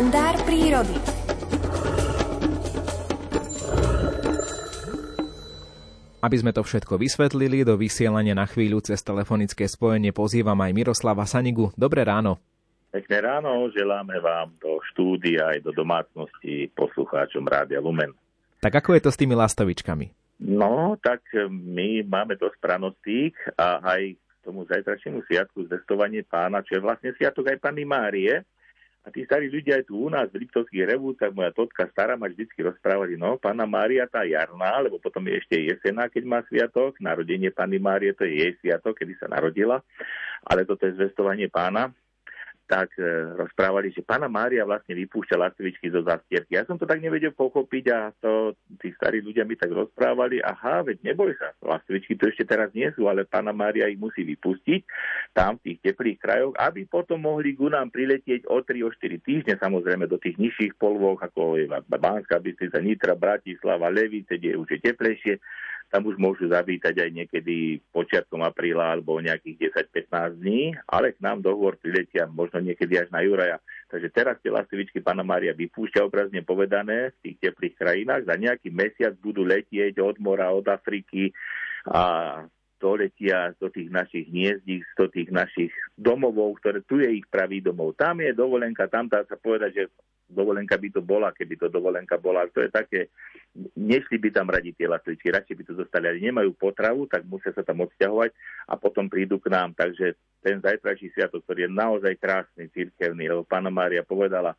Kalendár prírody. Aby sme to všetko vysvetlili, do vysielania na chvíľu cez telefonické spojenie pozývam aj Miroslava Sanigu. Dobré ráno. Pekné ráno, želáme vám do štúdia aj do domácnosti poslucháčom Rádia Lumen. Tak ako je to s tými lastovičkami? No, tak my máme dosť pranostík a aj k tomu zajtračnému sviatku zvestovanie pána, čo je vlastne sviatok aj Panny Márie, a tí starí ľudia aj tu u nás v Liptovských revú, tak moja totka stará ma vždy rozprávali, no, pána Mária tá jarná, lebo potom je ešte jesená, keď má sviatok, narodenie Panny Márie, to je jej sviatok, kedy sa narodila, ale toto je zvestovanie pána tak e, rozprávali, že pána Mária vlastne vypúšťa lastovičky zo zastierky. Ja som to tak nevedel pochopiť a to tí starí ľudia mi tak rozprávali, aha, veď neboj sa, lastovičky tu ešte teraz nie sú, ale pána Mária ich musí vypustiť tam v tých teplých krajoch, aby potom mohli ku nám priletieť o 3 o 4 týždne, samozrejme do tých nižších polvoch, ako je Banská Bystrica, Nitra, Bratislava, Levice, kde je už je teplejšie, tam už môžu zavítať aj niekedy počiatkom apríla alebo nejakých 10-15 dní, ale k nám dohovor priletia možno niekedy až na Juraja. Takže teraz tie lastovičky pána Mária vypúšťa obrazne povedané v tých teplých krajinách. Za nejaký mesiac budú letieť od mora, od Afriky a doletia do tých našich hniezdík, do tých našich domovov, ktoré tu je ich pravý domov. Tam je dovolenka, tam dá sa povedať, že dovolenka by to bola, keby to dovolenka bola. To je také, nešli by tam radi tie lastovičky, radšej by to zostali, ale nemajú potravu, tak musia sa tam odsťahovať a potom prídu k nám. Takže ten zajtrajší sviatok, ktorý je naozaj krásny, cirkevný, lebo pána Mária povedala,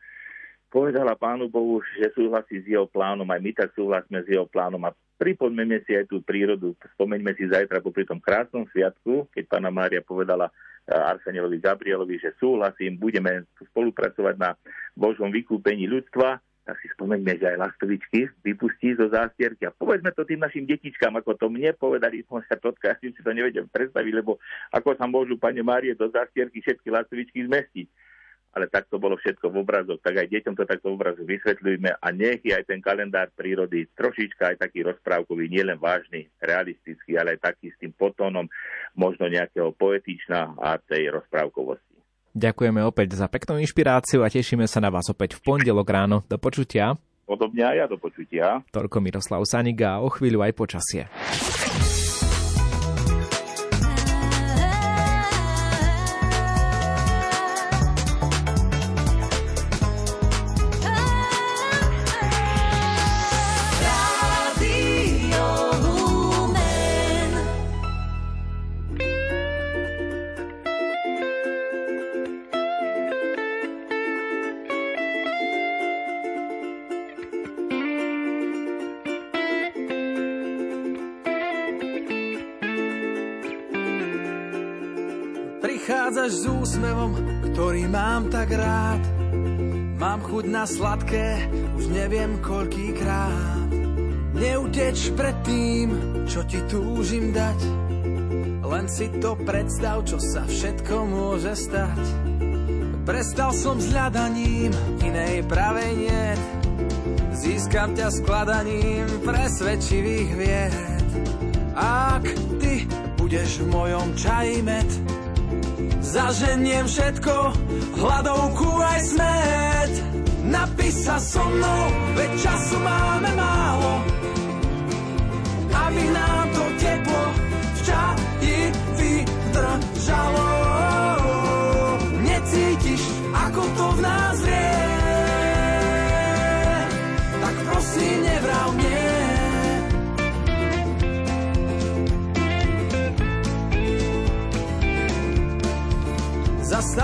povedala pánu Bohu, že súhlasí s jeho plánom, aj my tak súhlasíme s jeho plánom a pripomeňme si aj tú prírodu, spomeňme si zajtra popri tom krásnom sviatku, keď pána Mária povedala eh, Arsenielovi Gabrielovi, že súhlasím, budeme spolupracovať na Božom vykúpení ľudstva, tak si spomeňme, že aj lastovičky vypustí zo zástierky a povedzme to tým našim detičkám, ako to mne povedali, sa totka, ja si to nevedem predstaviť, lebo ako sa môžu, pane Márie, do zástierky všetky lastovičky zmestiť ale tak to bolo všetko v obrazoch, tak aj deťom to takto v obrazoch vysvetľujme a nech je aj ten kalendár prírody trošička aj taký rozprávkový, nielen vážny, realistický, ale aj taký s tým potónom možno nejakého poetičná a tej rozprávkovosti. Ďakujeme opäť za peknú inšpiráciu a tešíme sa na vás opäť v pondelok ráno. Do počutia. Podobne aj ja do počutia. Toľko Miroslav Saniga a o chvíľu aj počasie. Prichádzaš s úsmevom, ktorý mám tak rád. Mám chuť na sladké, už neviem koľkýkrát. Neuteč pred tým, čo ti túžim dať. Len si to predstav, čo sa všetko môže stať. Prestal som s hľadaním, inej pravej niet. Získam ťa skladaním presvedčivých vied. Ak ty budeš v mojom čaji med, Zaženiem všetko, hladovku aj smet. Napíš sa so mnou, veď času máme málo. Aby nám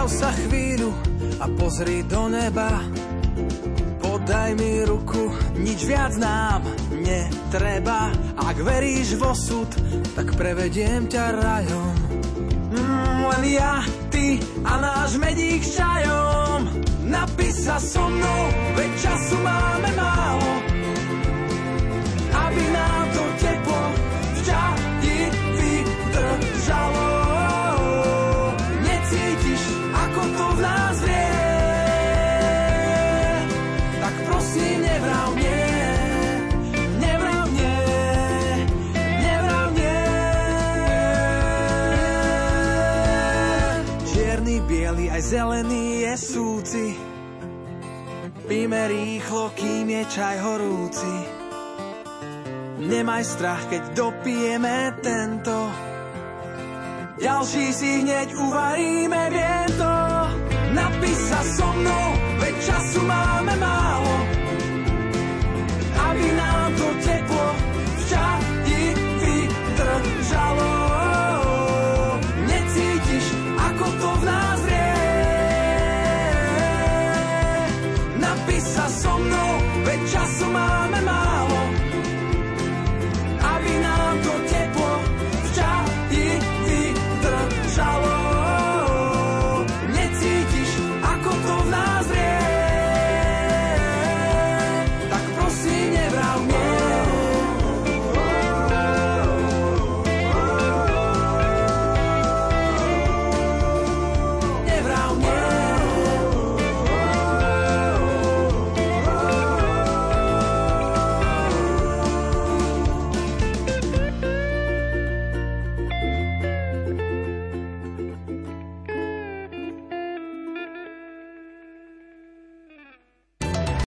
Zastav sa chvíľu a pozri do neba. Podaj mi ruku, nič viac nám netreba. Ak veríš v osud, tak prevediem ťa rajom. Mm, len ja, ty a náš medík čajom. Napíš sa so mnou, veď času máme aj zelený je súci. Spíme rýchlo, kým je čaj horúci. Nemaj strach, keď dopijeme tento. Ďalší si hneď uvaríme, viem to. Napíš sa so mnou, veď času máme málo.